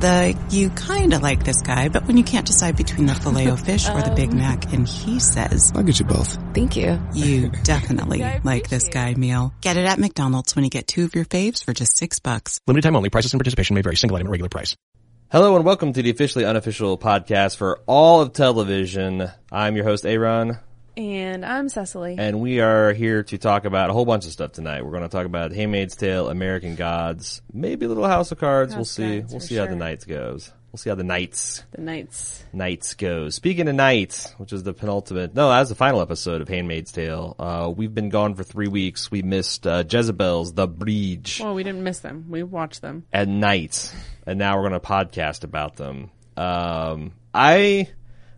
The you kinda like this guy, but when you can't decide between the filet o fish or the Big um. Mac and he says, I'll get you both. Thank you. you definitely like this guy meal. Get it at McDonald's when you get two of your faves for just six bucks. Limited time only. Prices and participation may vary. Single item at regular price. Hello and welcome to the officially unofficial podcast for all of television. I'm your host, Aaron, And I'm Cecily. and we are here to talk about a whole bunch of stuff tonight. We're going to talk about Handmaid's Tale, American Gods, maybe a little House of Cards. we'll of see. We'll see how the sure. nights goes. We'll see how the nights the Knights. nights goes. Speaking of nights, which is the penultimate, no, that was the final episode of Handmaid's Tale. Uh, we've been gone for three weeks. We missed uh, Jezebel's The Bridge. Well, we didn't miss them. We watched them. at night, and now we're going to podcast about them. Um, I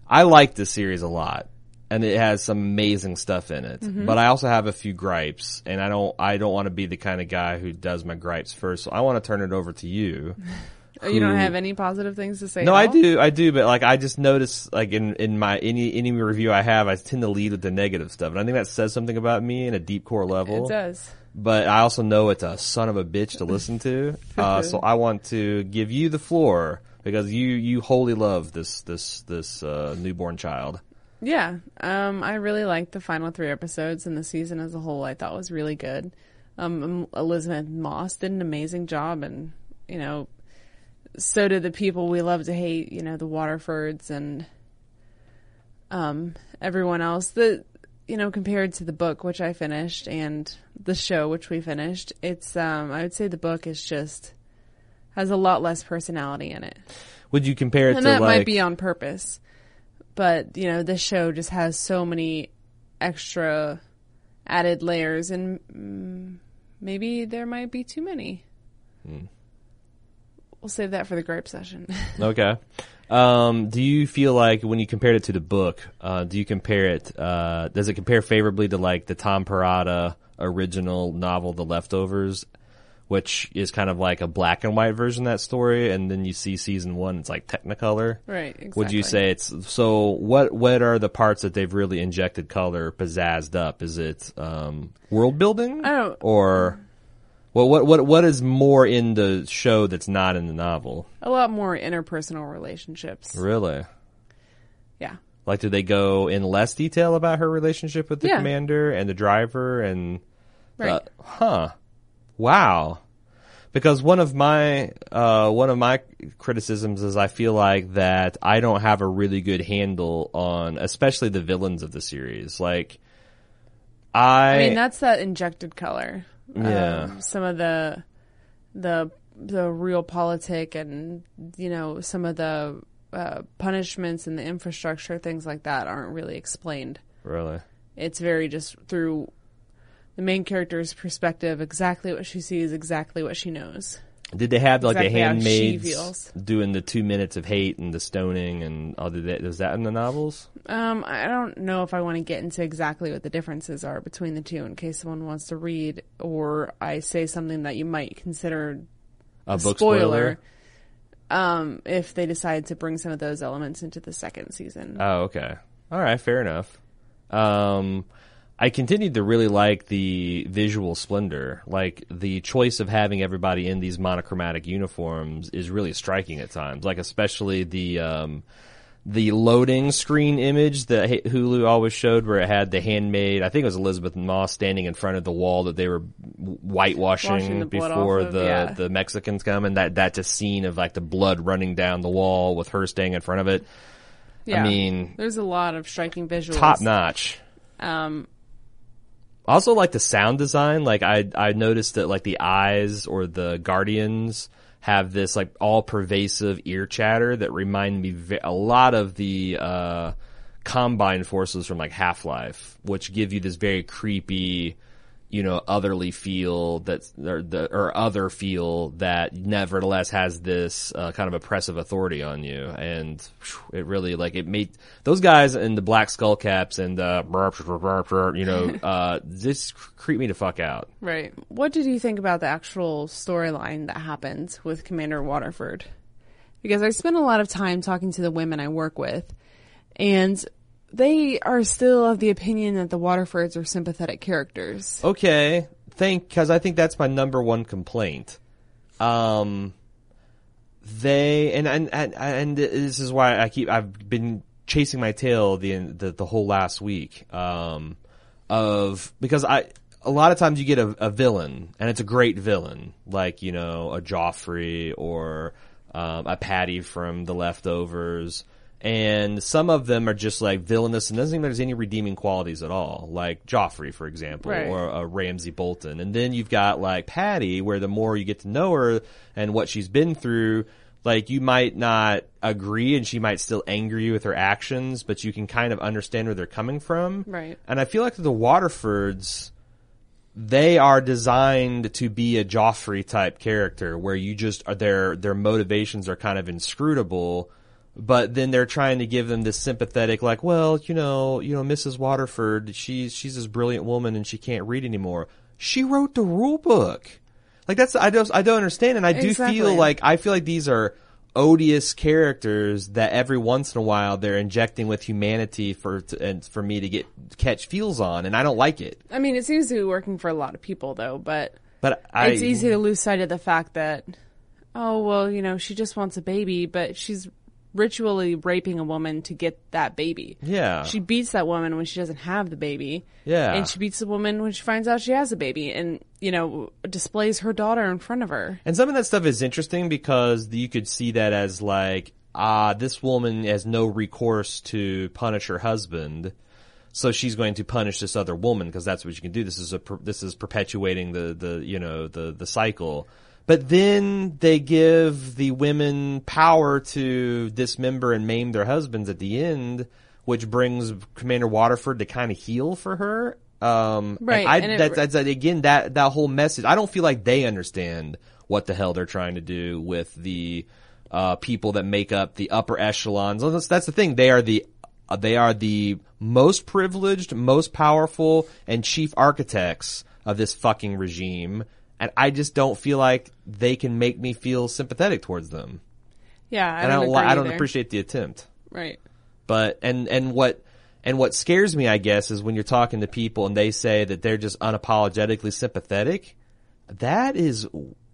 I like this series a lot, and it has some amazing stuff in it. But I also have a few gripes, and I don't I don't want to be the kind of guy who does my gripes first. So I want to turn it over to you. Oh, you don't have any positive things to say? No, I do, I do, but like I just notice, like in in my any any review I have, I tend to lead with the negative stuff, and I think that says something about me in a deep core level It does. but I also know it's a son of a bitch to listen to. Uh, so I want to give you the floor because you you wholly love this this this uh, newborn child. Yeah. Um, I really liked the final three episodes and the season as a whole. I thought was really good. Um, Elisabeth Moss did an amazing job, and you know, so did the people we love to hate. You know, the Waterfords and um everyone else. The you know, compared to the book which I finished and the show which we finished, it's um I would say the book is just has a lot less personality in it. Would you compare it And to that like? might be on purpose. But, you know, this show just has so many extra added layers and mm, maybe there might be too many. Hmm. We'll save that for the gripe session. okay. Um, do you feel like when you compared it to the book, uh, do you compare it? Uh, does it compare favorably to like the Tom Perrotta original novel, The Leftovers? Which is kind of like a black and white version of that story, and then you see season one, it's like Technicolor. right, exactly. Would you say it's so? What what are the parts that they've really injected color, pizzazzed up? Is it um, world building, I don't- or well, what what what is more in the show that's not in the novel? a lot more interpersonal relationships. Really? Yeah. Like, do they go in less detail about her relationship with the Yeah. commander and the driver and? Right. Uh, huh. Wow. Because one of my uh, one of my criticisms is I feel like that I don't have a really good handle on, especially the villains of the series. Like, I, I mean, that's that injected color. Yeah. Um, some of the the the realpolitik and you know some of the uh, punishments and the infrastructure things like that aren't really explained. really. It's very just through the main character's perspective. Exactly what she sees, exactly what she knows. Did they have like Exactly the handmaids doing the two minutes of hate and the stoning and all that? Was that in the novels? Um, I don't know if I want to get into exactly what the differences are between the two in case someone wants to read or I say something that you might consider A book spoiler. spoiler. Um, if they decide to bring some of those elements into the second season. Oh, okay. All right, fair enough. Um, I continued to really like the visual splendor. Like the choice of having everybody in these monochromatic uniforms is really striking at times. Like especially the um, the loading screen image that Hulu always showed, where it had the handmaid. I think it was Elisabeth Moss standing in front of the wall that they were whitewashing the before of, the yeah. the Mexicans come, and that that just scene of like the blood running down the wall with her staying in front of it. yeah. I mean, there's a lot of striking visuals. top notch. Um, Also, like the sound design, like I I noticed that like the eyes or the guardians have this like all pervasive ear chatter that remind me ve- a lot of the uh, combine forces from like Half Life, which give you this very creepy, you know, otherly feel that, or the or other feel that nevertheless has this uh, kind of oppressive authority on you, and it really like it made those guys in the black skull caps and uh, you know, uh, this creep me the fuck out. right. What did you think about the actual storyline that happened with Commander Waterford? Because I spent a lot of time talking to the women I work with, and they are still of the opinion that the Waterfords are sympathetic characters. Okay, thank because I think that's my number one complaint. Um, they and and and, and this is why I keep I've been chasing my tail the the, the whole last week um, of because I a lot of times you get a, a villain and it's a great villain like you know a Joffrey or um, a Patty from The Leftovers. And some of them are just like villainous and doesn't think there's any redeeming qualities at all, like Joffrey, for example, Right. or uh, Ramsay Bolton. And then you've got like Patty, where the more you get to know her and what she's been through, like you might not agree and she might still anger you with her actions, but you can kind of understand where they're coming from. Right. And I feel like the Waterfords, they are designed to be a Joffrey type character where you just are their their motivations are kind of inscrutable, but then they're trying to give them this sympathetic like, well, you know, you know, Mrs. Waterford, she's she's this brilliant woman and she can't read anymore. She wrote the rule book. Like that's I don't I don't understand and I do Exactly. feel like I feel like these are odious characters that every once in a while they're injecting with humanity for to, and for me to get catch feels on and I don't like it. I mean, it seems to be working for a lot of people, though. But But I it's easy to lose sight of the fact that, oh well, you know, she just wants a baby, but she's ritually raping a woman to get that baby. Yeah. She beats that woman when she doesn't have the baby. Yeah. And she beats the woman when she finds out she has a baby and, you know, displays her daughter in front of her. And some of that stuff is interesting because you could see that as like, ah, this woman has no recourse to punish her husband. So she's going to punish this other woman because that's what you can do. This is a, per- this is perpetuating the, the, you know, the, the cycle. But then they give the women power to dismember and maim their husbands at the end, which brings Commander Waterford to kind of heal for her. Um, Right, I, and it- that's, that's again that that whole message. I don't feel like they understand what the hell they're trying to do with the uh, people that make up the upper echelons. That's, that's the thing. They are the Uh, they are the most privileged, most powerful, and chief architects of this fucking regime. And I just don't feel like they can make me feel sympathetic towards them. Yeah, I and don't, I don't, I don't appreciate the attempt Right. but and and what and what scares me, I guess, is when you're talking to people and they say that they're just unapologetically sympathetic. That is,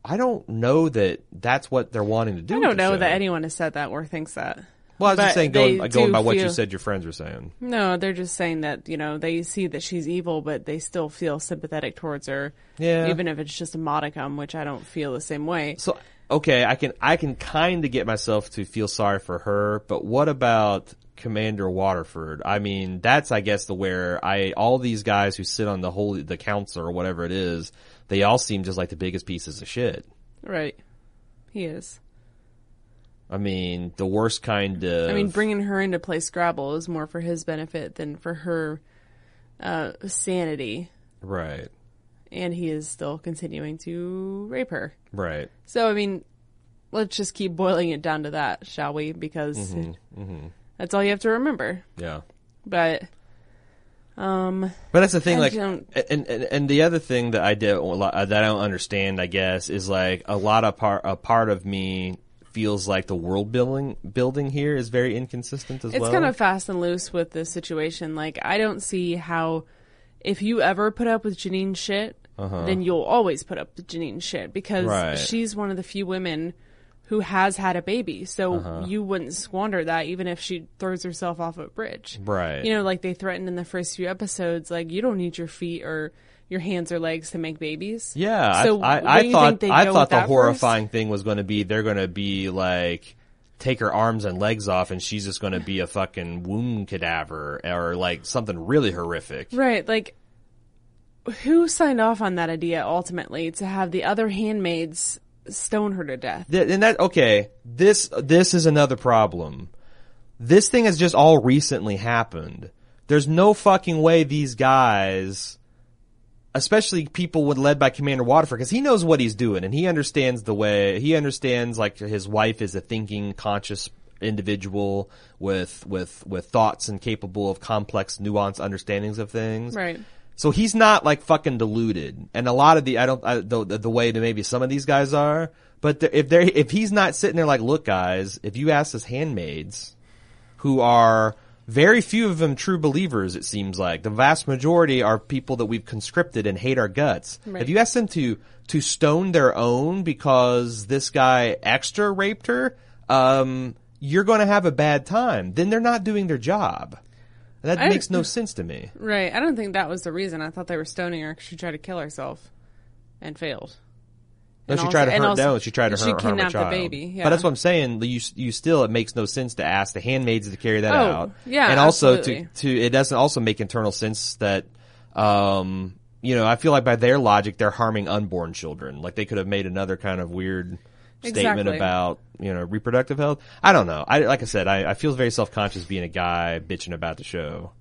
I don't know that that's what they're wanting to do. I don't know show. that anyone has said that or thinks that. Well, I was just saying, going, going by what you said, your friends were saying. No, they're just saying that, you know, they see that she's evil, but they still feel sympathetic towards her. Yeah. Even if it's just a modicum, which I don't feel the same way. So okay, I can I can kind of get myself to feel sorry for her, but what about Commander Waterford? I mean, that's I guess the where I all these guys who sit on the holy the council or whatever it is, they all seem just like the biggest pieces of shit. Right. He is. I mean, the worst kind of. I mean, bringing her in to play Scrabble is more for his benefit than for her uh, sanity. right, And he is still continuing to rape her. right. So, I mean, let's just keep boiling it down to that, shall we? Because Mm-hmm, that's all you have to remember. Yeah. But, um, But that's the thing, I like, and, and and the other thing that I did that I don't understand, I guess, is like a lot of part a part of me feels like the world building building here is very inconsistent as it's well. It's kind of fast and loose with this situation. Like, I don't see how, if you ever put up with Janine's shit, then you'll always put up with Janine's shit because Uh-huh. Right. she's one of the few women who has had a baby. So Uh-huh. you wouldn't squander that even if she throws herself off a bridge. Right. You know, like they threatened in the first few episodes, like, you don't need your feet or your hands or legs to make babies. yeah, So I, I, I thought I thought the first? horrifying thing was going to be they're going to be like take her arms and legs off and she's just going to be a fucking womb cadaver or like something really horrific. Right, like who signed off on that idea ultimately to have the other handmaids stone her to death? Th- and that okay this this is another problem this thing has just all recently happened there's no fucking way these guys especially people with led by commander waterford because he knows what he's doing and he understands the way he understands like his wife is a thinking conscious individual with with with thoughts and capable of complex nuanced understandings of things Right. so he's not like fucking deluded, and a lot of the I don't I, the the way that maybe some of these guys are. But the, if they if he's not sitting there like, look, guys, if you ask his handmaids, who are very few of them true believers. It seems like the vast majority are people that we've conscripted and hate our guts. Right. If you ask them to to stone their own because this guy extra raped her, um, you're going to have a bad time. Then they're not doing their job. That I- makes no sense to me. Right. I don't think that was the reason. I thought they were stoning her because she tried to kill herself and failed. No, And she also- tried to hurt. also- no, she tried to she hurt, harm a kidnapped the child. baby, yeah. But that's what I'm saying. You you still it makes no sense to ask the handmaids to carry that Oh, out. yeah, and also absolutely. to to it doesn't also make internal sense that um you know I feel like by their logic they're harming unborn children. Like they could have made another kind of weird statement Exactly. about you know reproductive health. I don't know. I like I said I, I feel very self conscious being a guy bitching about the show.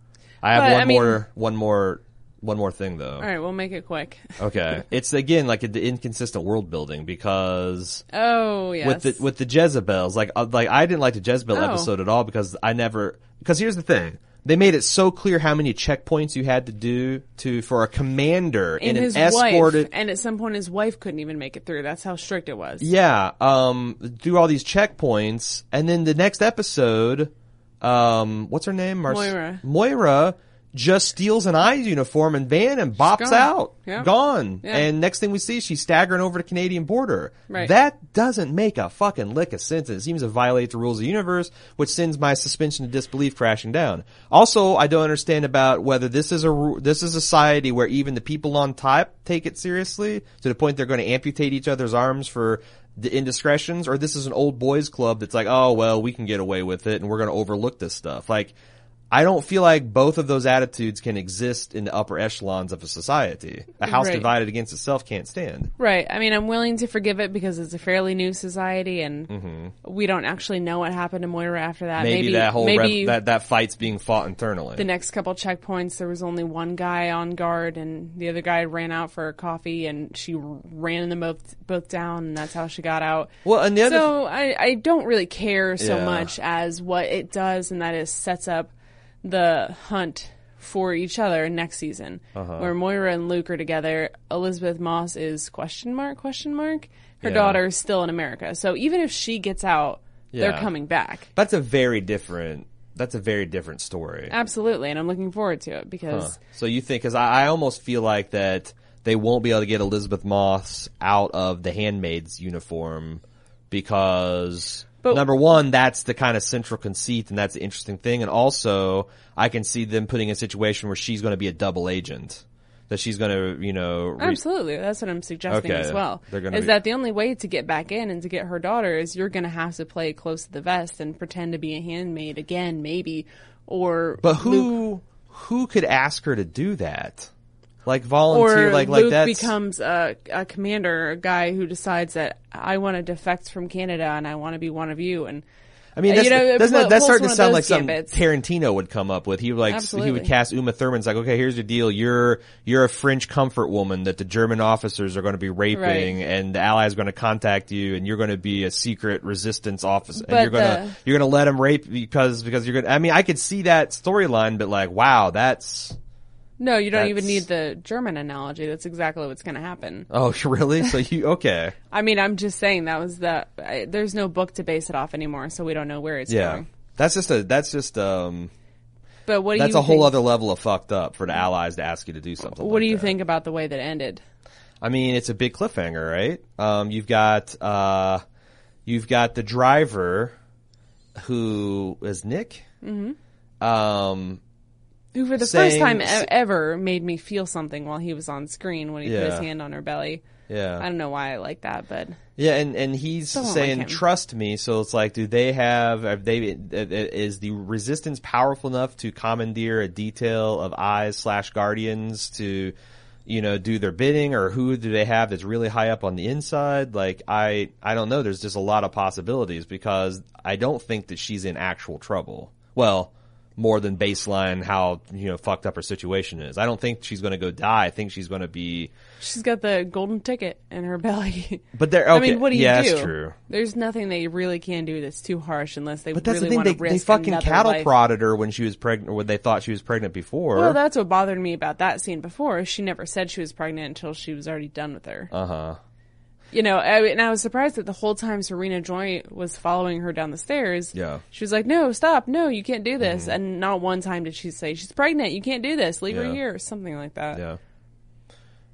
I have But, one I mean- more one more one more thing though. All right, we'll make it quick. Okay, it's again like the inconsistent world building because Oh yes. with the with the Jezebels. Like uh, like I didn't like the Jezebel Oh. episode at all because I never because here's the thing. They made it so clear how many checkpoints you had to do to for a commander and in his an escorted wife, and at some point his wife couldn't even make it through. That's how strict it was. Yeah, um do all these checkpoints and then the next episode um what's her name? Mar- Moira. Moira just steals an eyes uniform and van and bops out. Yeah. Gone. Yeah. And next thing we see, she's staggering over the Canadian border. Right. That doesn't make a fucking lick of sense. and It seems to violate the rules of the universe, which sends my suspension of disbelief crashing down. Also, I don't understand about whether this is a this is a society where even the people on top take it seriously to the point they're going to amputate each other's arms for the indiscretions, or this is an old boys club that's like, oh well, we can get away with it, and we're going to overlook this stuff. Like, I don't feel like both of those attitudes can exist in the upper echelons of a society. A house Right. divided against itself can't stand. Right. I mean, I'm willing to forgive it because it's a fairly new society, and we don't actually know what happened to Moira after that. Mm-hmm. Maybe, maybe that whole maybe that that fight's being fought internally. the next couple checkpoints there was only one guy on guard, and the other guy ran out for a coffee, and she ran them both both down, and that's how she got out. well, and the other So I, I don't really care so Yeah. much as what it does, and that is sets up the hunt for each other next season, Uh-huh. where Moira and Luke are together. Elisabeth Moss is question mark question mark. Her Yeah. daughter is still in America, so even if she gets out, they're coming back. that's a very different. That's a very different story. Absolutely, and I'm looking forward to it because So you think? Because I, I almost feel like that they won't be able to get Elisabeth Moss out of the handmaid's uniform because But- number one, that's the kind of central conceit, and that's the interesting thing. And also, I can see them putting in a situation where she's going to be a double agent. That she's going to, you know, re- Absolutely, that's what I'm suggesting Okay, as well. they're gonna Is be- that the only way to get back in and to get her daughter is you're going to have to play close to the vest and pretend to be a handmaid again, maybe, or But who Luke, who could ask her to do that? Like volunteer, or like like Luke becomes a, a commander, a guy who decides that I want to defect from Canada and I want to be one of you, and I mean, that's, you know, doesn't that, that's starting to sound like something. Tarantino would come up with. He would like he would cast Uma Thurman's like, okay, here's your deal. You're you're a French comfort woman that the German officers are going to be raping, Right. and the Allies are going to contact you, and you're going to be a secret resistance officer, and you're gonna the- you're gonna let them rape because because you're gonna. I mean, I could see that storyline, but like, wow, that's no, you don't even need the German analogy. That's exactly what's going to happen. oh really? So you okay? I mean, I'm just saying that was the. I, there's no book to base it off anymore, so we don't know where it's going. Yeah, going. that's just a that's just um But what do that's you a whole think- other level of fucked up for the Allies to ask you to do something. What like do you that. think about the way that ended? I mean, it's a big cliffhanger, right? Um, you've got uh, you've got the driver who is Nick. Mm-hmm. Um, Who, for the first time e- ever, made me feel something while he was on screen when he put his hand on her belly. yeah, I don't know why I like that, but yeah, and and he's saying, like "Trust me." So it's like, do they have? Have they? Is the resistance powerful enough to commandeer a detail of eyes slash guardians to? You know, do their bidding, or who do they have that's really high up on the inside? Like, I, I don't know. There's just a lot of possibilities because I don't think that she's in actual trouble. Well, more than baseline how you know fucked up her situation is. I don't think she's going to go die. I think she's going to be. she's got the golden ticket in her belly. But there, I mean, what do you yeah, do? that's true. There's nothing they really can do that's too harsh unless they But that's really the thing. They, they fucking cattle life. prodded her when she was pregnant, or when they thought she was pregnant before. Well, that's what bothered me about that scene before. She never said she was pregnant until she was already done with her. uh huh. You know, I, and I was surprised that the whole time Serena Joy was following her down the stairs. Yeah. Mm-hmm. She was like, no, stop. No, you can't do this. And not one time did she say, she's pregnant. You can't do this. Leave Yeah. her here or something like that. Yeah.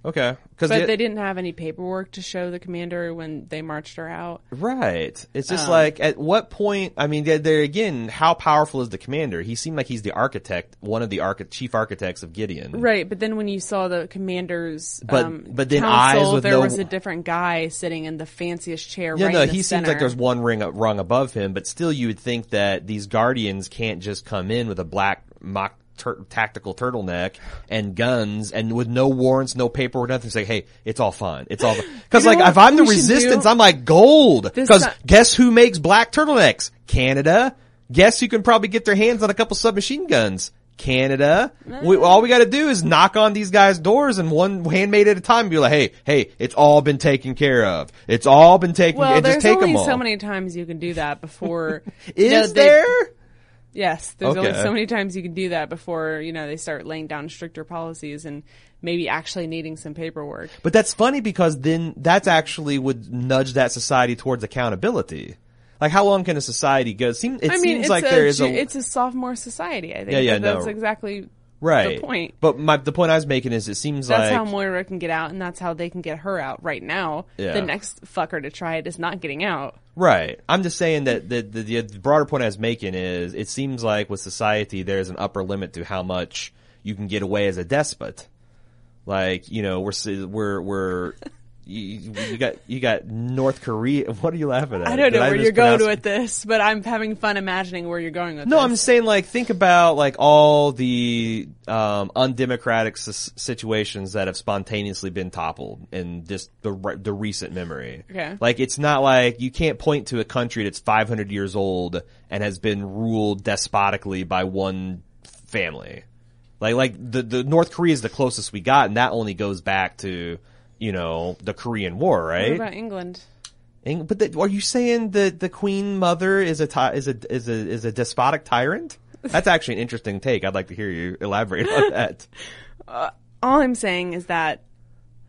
Okay. Because But they didn't have any paperwork to show the commander when they marched her out. Right. It's Um, just like, at what point, I mean, there- again, how powerful is the commander? He seemed like he's the architect, one of the archi- chief architects of Gideon. Right, but then when you saw the commander's But- um, but then council, eyes with there no- was a different guy sitting in the fanciest chair. Yeah, right no, he seems like there's one ring rung above him, but still you would think that these guardians can't just come in with a black mock tur- tactical turtleneck and guns and with no warrants, no paperwork, nothing. Say, hey, it's all fine. It's all because like if I'm the resistance, do? I'm like gold. Because guess who makes black turtlenecks? Canada. Guess who can probably get their hands on a couple submachine guns? Canada. We, all we got to do is knock on these guys' doors and one handmaid at a time. Be like, hey, hey, it's all been taken care of. It's all been taken. Well, there's just take only them all. so many times you can do that before. Is you know, they- there? Yes, there's only so many times you can do that before you know they start laying down stricter policies and maybe actually needing some paperwork. But that's funny because then that's actually would nudge that society towards accountability. Like how long can a society go? It, seem, it I mean, seems like a, there is a it's a sophomore society. I think. Yeah, yeah, that that's exactly right the point. But my the point I was making is it seems like That's like how Moira can get out, and that's how they can get her out right now. Yeah. The next fucker to try it is not getting out. right. I'm just saying that the, the the broader point I was making is it seems like with society there's an upper limit to how much you can get away as a despot. Like you know we're we're we're. You, you got you got North Korea. What are you laughing at? I don't Did know where you're going with this, but I'm having fun imagining where you're going with this. No, this. I'm saying, like, think about like all the um, undemocratic s- situations that have spontaneously been toppled in just the re- the recent memory. Okay. Like, it's not like you can't point to a country that's 500 years old and has been ruled despotically by one family. Like, like the the North Korea is the closest we got, and that only goes back to you know the Korean War, right? What about England? Eng- But the, are you saying that the Queen Mother is a ty- is a is a is a despotic tyrant? That's actually an interesting take. I'd like to hear you elaborate on that. All I'm saying is that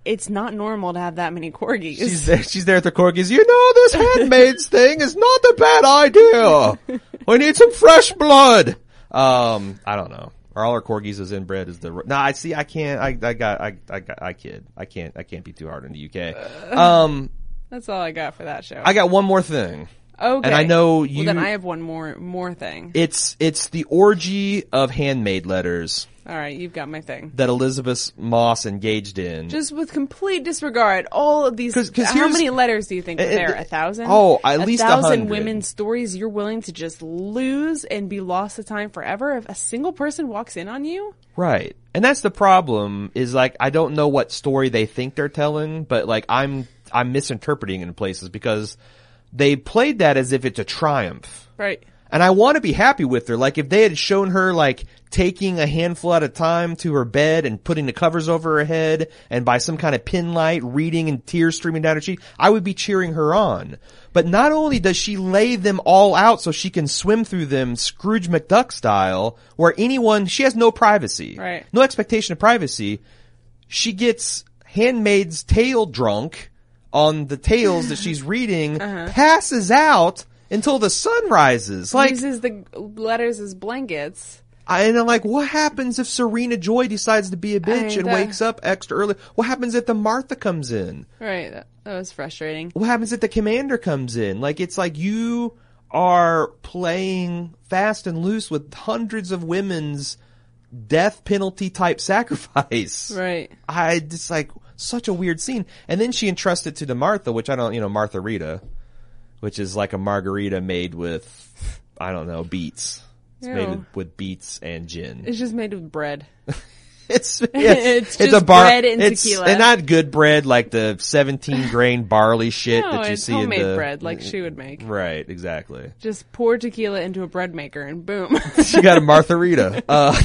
it's not normal to have that many corgis. She's there. She's there at the corgis. You know, this handmaid's thing is not a bad idea. We need some fresh blood. Um, I don't know. Are all our corgis as inbred as the? No, I see. I can't. I I got. I I got. I kid. I can't. I can't be too hard on the UK. Um, That's all I got for that show. I got one more thing. okay. and I know you- Well, then I have one more more thing. It's it's the orgy of handmaid letters. All right, you've got my thing. that Elisabeth Moss engaged in. Just with complete disregard, all of these. 'Cause- 'cause how here's- many letters do you think are there? uh, A thousand? oh, at least a thousand hundred. women's stories you're willing to just lose and be lost to time forever if a single person walks in on you. right. And that's the problem is like I don't know what story they think they're telling, but like I'm I'm misinterpreting in places because they played that as if it's a triumph. Right. And I want to be happy with her. Like if they had shown her like taking a handful at a time to her bed and putting the covers over her head and by some kind of pin light reading and tears streaming down her cheek, I would be cheering her on. But not only does she lay them all out so she can swim through them Scrooge McDuck style where anyone, she has no privacy. Right. No expectation of privacy. She gets Handmaid's Tale drunk on the tales that she's reading, Uh-huh. passes out until the sun rises. Like, Uses the letters as blankets. I, and I'm like, what happens if Serena Joy decides to be a bitch mean, and that- wakes up extra early? What happens if the Martha comes in? Right. That, that was frustrating. What happens if the commander comes in? Like, it's like you are playing fast and loose with hundreds of women's death penalty type sacrifice. Right. I just like such a weird scene. And then she entrusts it to the Martha, which I don't, you know, Martha Rita, which is like a margarita made with, I don't know, beets. It's made Ew. with, with beets and gin. It's just made with bread. It's it's, It's a bar. bread and it's, tequila. and not good bread like the seventeen grain barley shit No, that you it's see homemade in the bread like she would make. Right, exactly. Just pour tequila into a bread maker and boom. She got a Martha Rita. Uh,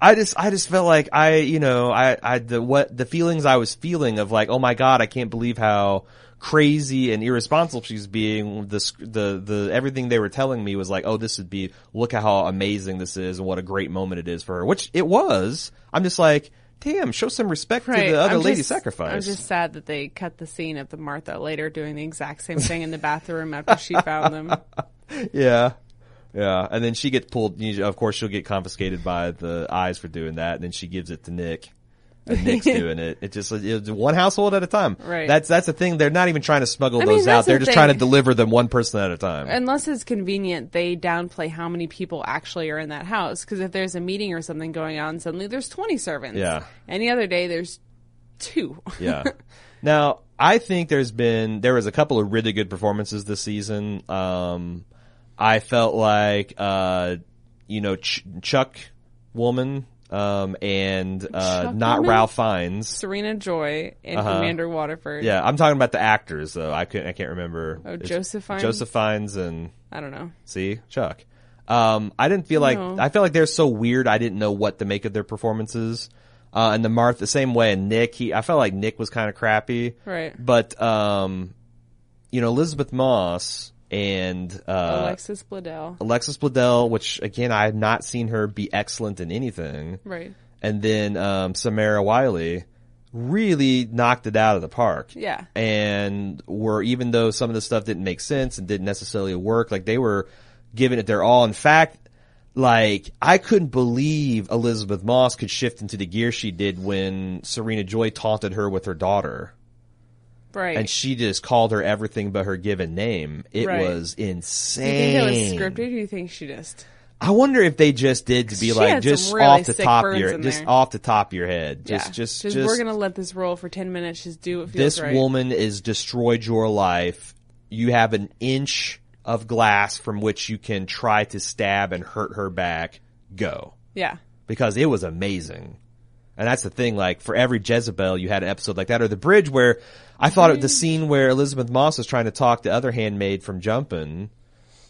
I just, I just felt like I, you know, I, I, the, what, the feelings I was feeling of like, oh my god, I can't believe how crazy and irresponsible she's being. The, the, the, everything they were telling me was like, oh, this would be, look at how amazing this is and what a great moment it is for her, which it was. I'm just like, damn, show some respect Right. to the other I'm lady just- sacrifice. I'm just sad that they cut the scene of the Martha later doing the exact same thing in the bathroom after she found them. Yeah. Yeah. And then she gets pulled, of course she'll get confiscated by the eyes for doing that. And then she gives it to Nick. And Nick's doing it. It just, it's one household at a time. Right. That's, that's the thing. They're not even trying to smuggle I those that's out. They're the just trying to deliver them one person at a time. Unless it's convenient, they downplay how many people actually are in that house. Because if there's a meeting or something going on, suddenly there's 20 servants. Yeah. Any other day, there's two. yeah. Now, I think there's been there was a couple of really good performances this season. Um, I felt like uh, you know Ch- Chuck Woman um, and uh, not? Ralph Fiennes. Serena Joy and Uh-huh. Commander Waterford. Yeah, I'm talking about the actors though. I couldn't. I can't remember. Oh, It's Joseph Fiennes? Joseph Fiennes and I don't know. see Chuck. Um, I didn't feel like No. I felt like they're so weird. I didn't know what to make of their performances. Uh, and the Marth the same way. And Nick, he, I felt like Nick was kind of crappy. Right. But, um, you know, Elisabeth Moss and, uh, Alexis Bledel. Alexis Bledel, which again, I have not seen her be excellent in anything. Right. And then, um, Samira Wiley really knocked it out of the park. Yeah. And were, even though some of the stuff didn't make sense and didn't necessarily work, like they were giving it their all. In fact, like I couldn't believe Elisabeth Moss could shift into the gear she did when Serena Joy taunted her with her daughter Right. and she just called her everything but her given name. It Right. was insane. do you think that was scripted? Or do you think she just? I wonder if they just did to be like just really off the top of your just there. off the top of your head. Just yeah. just just, we're gonna let this roll for ten minutes. Just do what feels this right. woman is destroyed your life. You have an inch of glass from which you can try to stab and hurt her back. Go. Yeah. because it was amazing. And that's the thing, like, for every Jezebel, you had an episode like that, or the bridge where I thought of the mm-hmm. scene where Elisabeth Moss was trying to talk the other handmaid from jumping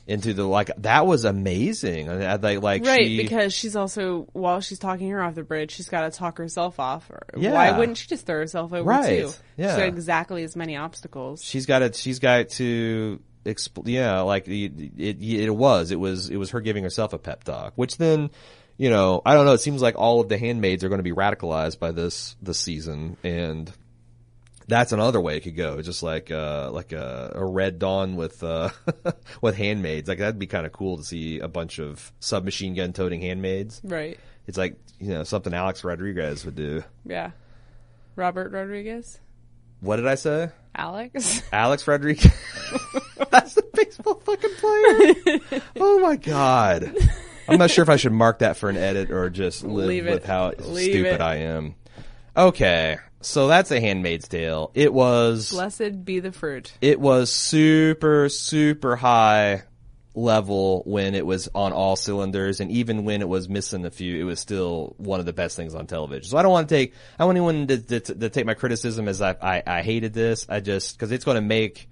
into the, like, that was amazing. I, like, like Right, she, because she's also while she's talking her off the bridge, she's got to talk herself off. Or Yeah. Why wouldn't she just throw herself over Right, too? yeah. She's got exactly as many obstacles. she's got to, she's got to, expl- yeah, like, it, it, it was, it was, it was her giving herself a pep talk, which then, you know, I don't know, it seems like all of the handmaids are going to be radicalized by this, this season, and that's another way it could go, just like, uh, like a, a Red Dawn with, uh, with handmaids, like that'd be kind of cool to see a bunch of submachine gun toting handmaids. Right. It's like, you know, something Alex Rodriguez would do. Yeah. Robert Rodriguez. What did I say? Alex. Alex Rodriguez. That's a baseball fucking player. oh my god. I'm not sure if I should mark that for an edit or just live Leave it. with how Leave stupid it. I am. Okay, so that's a Handmaid's Tale. It was Blessed be the fruit. it was super super high level when it was on all cylinders and even when it was missing a few it was still one of the best things on television so i don't want to take i don't want anyone to, to, to take my criticism as i i, I hated this i just because it's going to make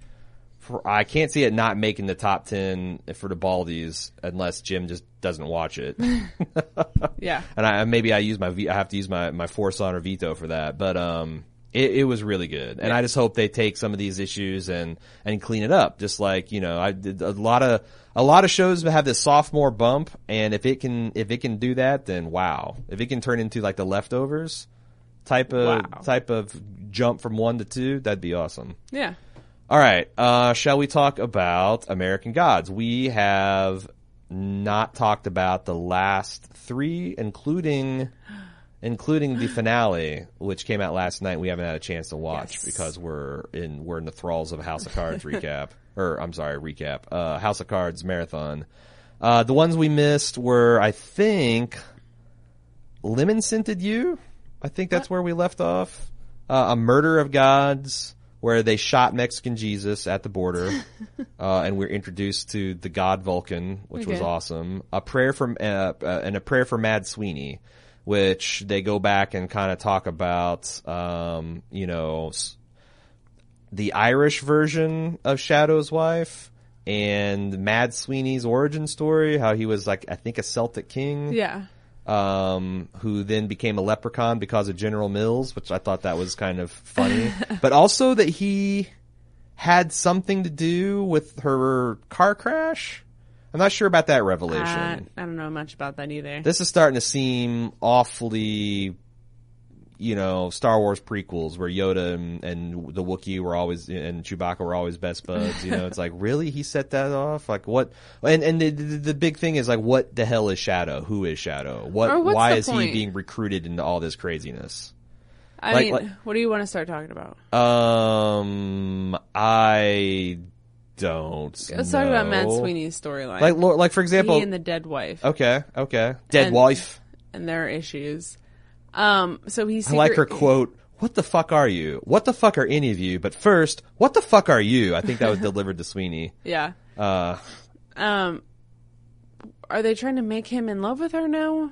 for, i can't see it not making the top 10 for the baldies unless jim just doesn't watch it Yeah. and I maybe I use my I have to use my my force on or veto for that, but um, it, it was really good, and I just hope they take some of these issues and and clean it up. Just like you know, I did a lot of a lot of shows have this sophomore bump, and if it can if it can do that, then wow, if it can turn into like the leftovers type of Wow. type of jump from one to two, that'd be awesome. Yeah. All right. Uh, shall we talk about American Gods? We have not talked about the last three, including including the finale, which came out last night. We haven't had a chance to watch Yes. because we're in we're in the thralls of a House of Cards recap, or I'm sorry, recap. Uh, House of Cards marathon. Uh, the ones we missed were, I think, Lemon Scented You. I think that's where we left off. Uh, a Murder of Gods, where they shot Mexican Jesus at the border, uh, and we're introduced to the god Vulcan, which was awesome. A prayer from uh, uh, and a prayer for Mad Sweeney, which they go back and kind of talk about, um, you know, s- the Irish version of Shadow's wife and Mad Sweeney's origin story, how he was like I think a Celtic king Yeah. Um, who then became a leprechaun because of General Mills, which I thought that was kind of funny. but also that he had something to do with her car crash. I'm not sure about that revelation. Uh, I don't know much about that either. this is starting to seem awfully, you know Star Wars prequels where Yoda and, and the Wookiee were always and Chewbacca were always best buds. You know, it's like really he set that off. Like what? And and the, the, the big thing is like what the hell is Shadow? Who is Shadow? What? Why is he being recruited into all this craziness? I Like- mean, like- what do you want to start talking about? Um, I don't. Let's talk about Mad. Sweeney's storyline. Like, like for example, he and the dead wife okay, okay, dead And- wife. and their issues. Um, so he's I like her quote. What the fuck are you? What the fuck are any of you? But first, what the fuck are you? I think that was delivered to Sweeney. Yeah. Uh, Um, are they trying to make him in love with her now?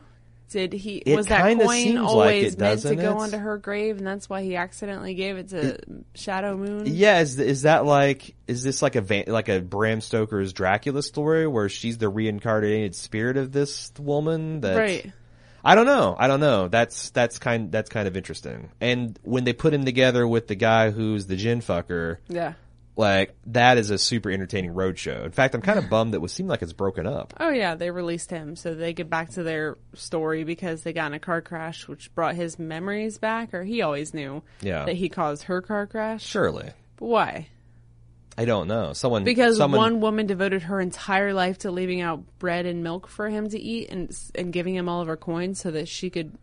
Did he It was that coin seems like it, meant to go it? onto her grave, and that's why he accidentally gave it to Shadow Moon? yeah, is is that like is this like a van, like a Bram Stoker's Dracula story where she's the reincarnated spirit of this woman? That right. I don't know. I don't know. That's that's kind that's kind of interesting. And when they put him together with the guy who's the gin fucker, Yeah. like that is a super entertaining roadshow. In fact, I'm kind of bummed that it seemed like it's broken up. Oh yeah, they released him so they get back to their story because they got in a car crash, which brought his memories back. Or he always knew Yeah. that he caused her car crash. Surely. But why? I don't know. Someone Because someone, one woman devoted her entire life to leaving out bread and milk for him to eat and and giving him all of her coins so that she could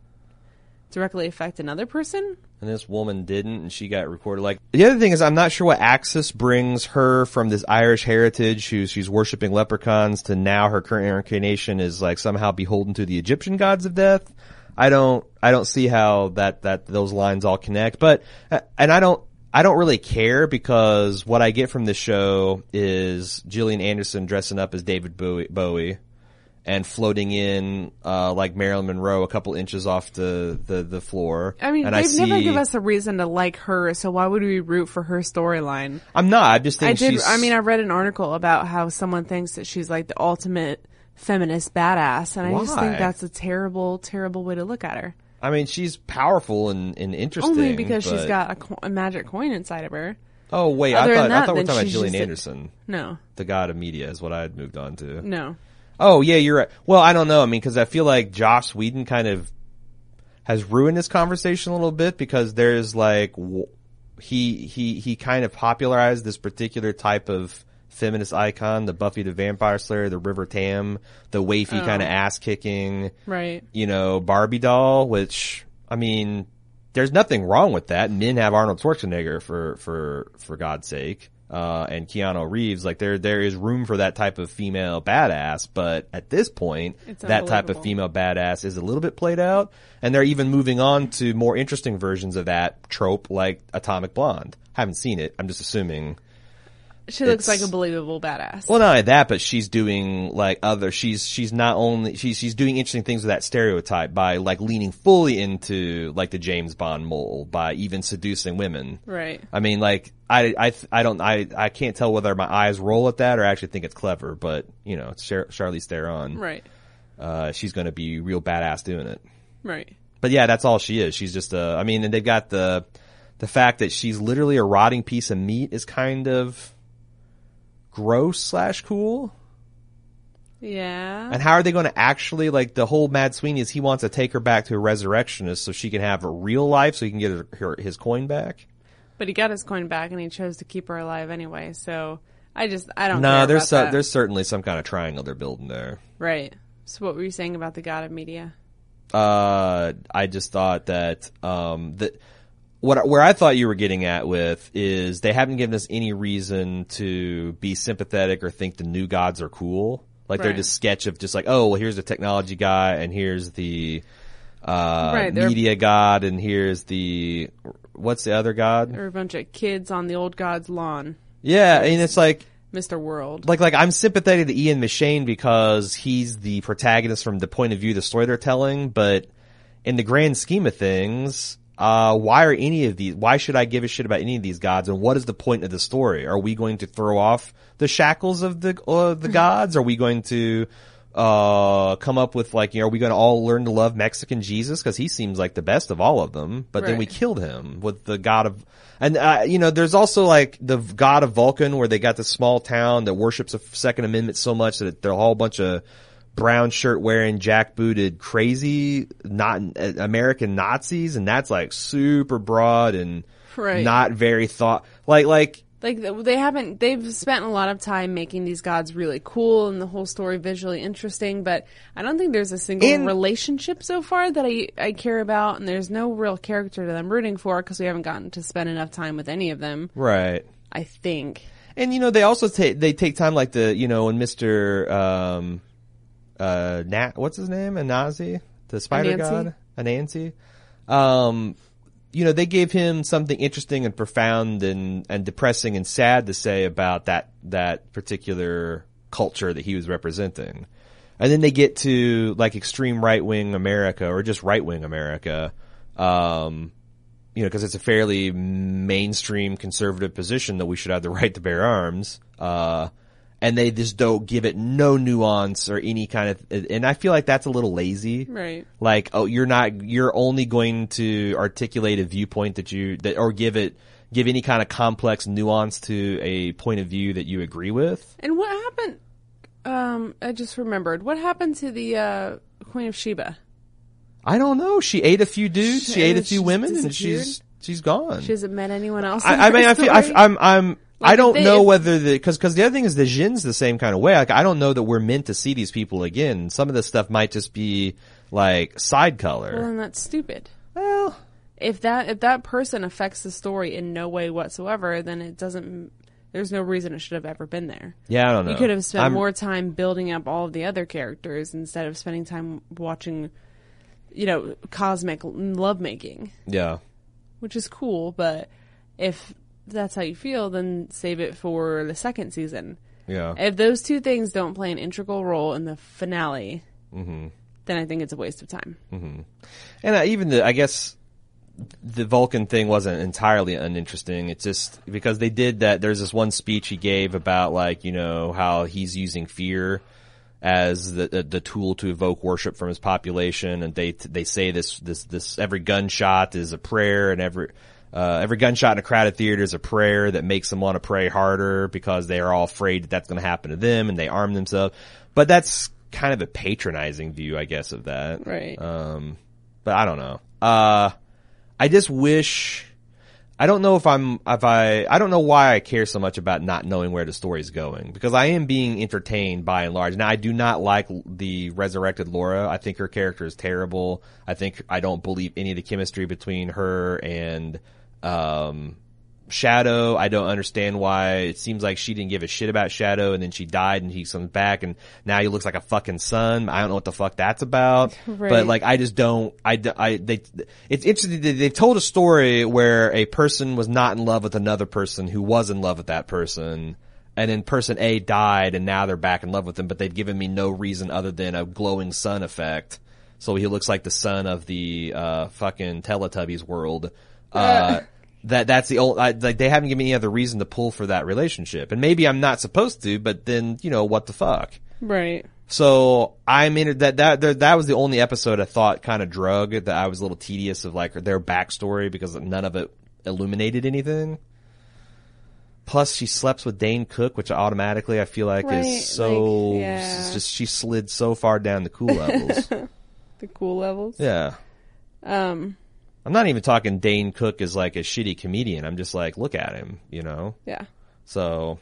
directly affect another person. and this woman didn't, and she got recorded. Like the other thing is, I'm not sure what axis brings her from this Irish heritage, who's she's worshiping leprechauns, to now her current incarnation is like somehow beholden to the Egyptian gods of death. I don't, I don't see how that that those lines all connect. But uh, and I don't. I don't really care because what I get from this show is Gillian Anderson dressing up as David Bowie, Bowie and floating in uh, like Marilyn Monroe a couple inches off the, the, the floor. I mean, and they've I see, never give us a reason to like her, so why would we root for her storyline? I'm not. I just think I did. she's. I mean, I read an article about how someone thinks that she's like the ultimate feminist badass, and I just think that's a terrible, terrible way to look at her. I mean, she's powerful and, and interesting. Only because she's got a, co- a magic coin inside of her. Oh wait, I other thought I that, thought we were talking about Gillian just a- Anderson, No, the god of media, is what I had moved on to. no. Oh yeah, you're right. Well, I don't know. I mean, because I feel like Joss Whedon kind of has ruined this conversation a little bit because there's like w- he he he kind of popularized this particular type of feminist icon, the Buffy the Vampire Slayer, the River Tam, the wafy kind of ass kicking, Right. you know, Barbie doll. Which I mean, there's nothing wrong with that. Men have Arnold Schwarzenegger for for for God's sake. Uh, and Keanu Reeves, like there, there is room for that type of female badass, but at this point, It's that type of female badass is a little bit played out, and they're even moving on to more interesting versions of that trope, like Atomic Blonde. Haven't seen it. I'm just assuming. She looks like a believable badass. Well, not only that, but she's doing like other. She's she's not only she's she's doing interesting things with that stereotype by like leaning fully into like the James Bond mold by even seducing women. right. I mean, like I I I don't I I can't tell whether my eyes roll at that or I actually think it's clever, but you know, it's Char- Charlize Theron. Right. Uh, she's going to be real badass doing it. Right. But yeah, that's all she is. She's just a. I mean, and they've got the the fact that she's literally a rotting piece of meat is kind of gross slash cool. Yeah. And how are they going to actually like the whole Mad Sweeney is he wants to take her back to a resurrectionist so she can have a real life so he can get her, her his coin back. But he got his coin back, and he chose to keep her alive anyway. So I just I don't. Know. No, there's so, there's certainly some kind of triangle they're building there. right. So what were you saying about the god of media? Uh, I just thought that um that what where I thought you were getting at with is they haven't given us any reason to be sympathetic or think the new gods are cool. Like they're just sketch of just like oh well here's the technology guy and here's the uh Right, media god and here's the what's the other god? There were a bunch of kids on the old god's lawn, Yeah, and it's like Mister World. like like I'm sympathetic to Ian McShane because he's the protagonist from the point of view of the story they're telling, but in the grand scheme of things, uh, why are any of these? Why should I give a shit about any of these gods? And what is the point of the story? Are we going to throw off the shackles of the uh, the gods? Are we going to uh come up with like you know are we going to all learn to love Mexican Jesus because he seems like the best of all of them but then we killed him with the god of and uh, you know there's also like the god of Vulcan where they got this small town that worships a second amendment so much that they're all a whole bunch of brown shirt wearing jack booted crazy not uh, American Nazis and that's like super broad and Right. not very thought like like like they haven't they've spent a lot of time making these gods really cool and the whole story visually interesting but i don't think there's a single In- relationship so far that i i care about and there's no real character that i'm rooting for because we haven't gotten to spend enough time with any of them right. i think And you know they also take they take time like the you know when Mister um uh Nat what's his name Anazi the spider Anansi? god Anansi um you know they gave him something interesting and profound and and depressing and sad to say about that that particular culture that he was representing and then they get to like extreme right wing America or just right wing America um you know, because it's a fairly mainstream conservative position that we should have the right to bear arms. Uh, and they just don't give it no nuance or any kind of, and I feel like that's a little lazy. right Like, oh, you're not, you're only going to articulate a viewpoint that you, that, or give it, give any kind of complex nuance to a point of view that you agree with. and what happened um i just remembered what happened to the uh queen of sheba I don't know. She ate a few dudes, she, ate a few women, and she's, she's gone. she hasn't met anyone else I, I mean, I feel, I'm I'm, I'm, I don't they- know if- whether the, cause, cause the other thing is the Jinn's the same kind of way. Like, I don't know that we're meant to see these people again. Some of this stuff might just be like side well color. then that's stupid Well, if that if that person affects the story in no way whatsoever, then it doesn't. There's no reason it should have ever been there. yeah, I don't know. You could have spent I'm- more time building up all of the other characters instead of spending time watching, you know, cosmic lovemaking, Yeah. which is cool. But if that's how you feel, then save it for the second season. Yeah. If those two things don't play an integral role in the finale, Mm-hmm. then I think it's a waste of time. And uh, even the, I guess, the Vulcan thing wasn't entirely uninteresting. It's just because they did that. There's this one speech he gave about like you know how he's using fear as the the, the tool to evoke worship from his population, and they they say this this this every gunshot is a prayer, and every uh, every gunshot in a crowded theater is a prayer that makes them want to pray harder because they are all afraid that that's going to happen to them, and they arm themselves. But that's kind of a patronizing view, I guess, of that. Right. Um, but I don't know. Uh, I just wish. I don't know if I'm if I I don't know why I care so much about not knowing where the story's going because I am being entertained by and large. Now I do not like the resurrected Laura. I think her character is terrible. I think I don't believe any of the chemistry between her and um Shadow. I don't understand why it seems like she didn't give a shit about Shadow and then she died and he comes back and now he looks like a fucking sun. I don't know what the fuck that's about. Right. But like I just don't I, I, they it's interesting they've told a story where a person was not in love with another person who was in love with that person and then person A died and now they're back in love with him but they've given me no reason other than a glowing sun effect. So he looks like the son of the uh fucking Teletubbies world. Uh that that's the old I, like they haven't given me any other reason to pull for that relationship. And maybe I'm not supposed to, but then, you know, what the fuck? Right. So I'm in that that that that was the only episode I thought kind of drug that I was a little tedious of like their backstory because none of it illuminated anything. Plus, she slept with Dane Cook, which automatically I feel like Right, is so like, yeah. just she slid so far down the cool levels. The cool levels. yeah, Um. I'm not even talking Dane Cook is like a shitty comedian. I'm just like, look at him, you know. Yeah. So,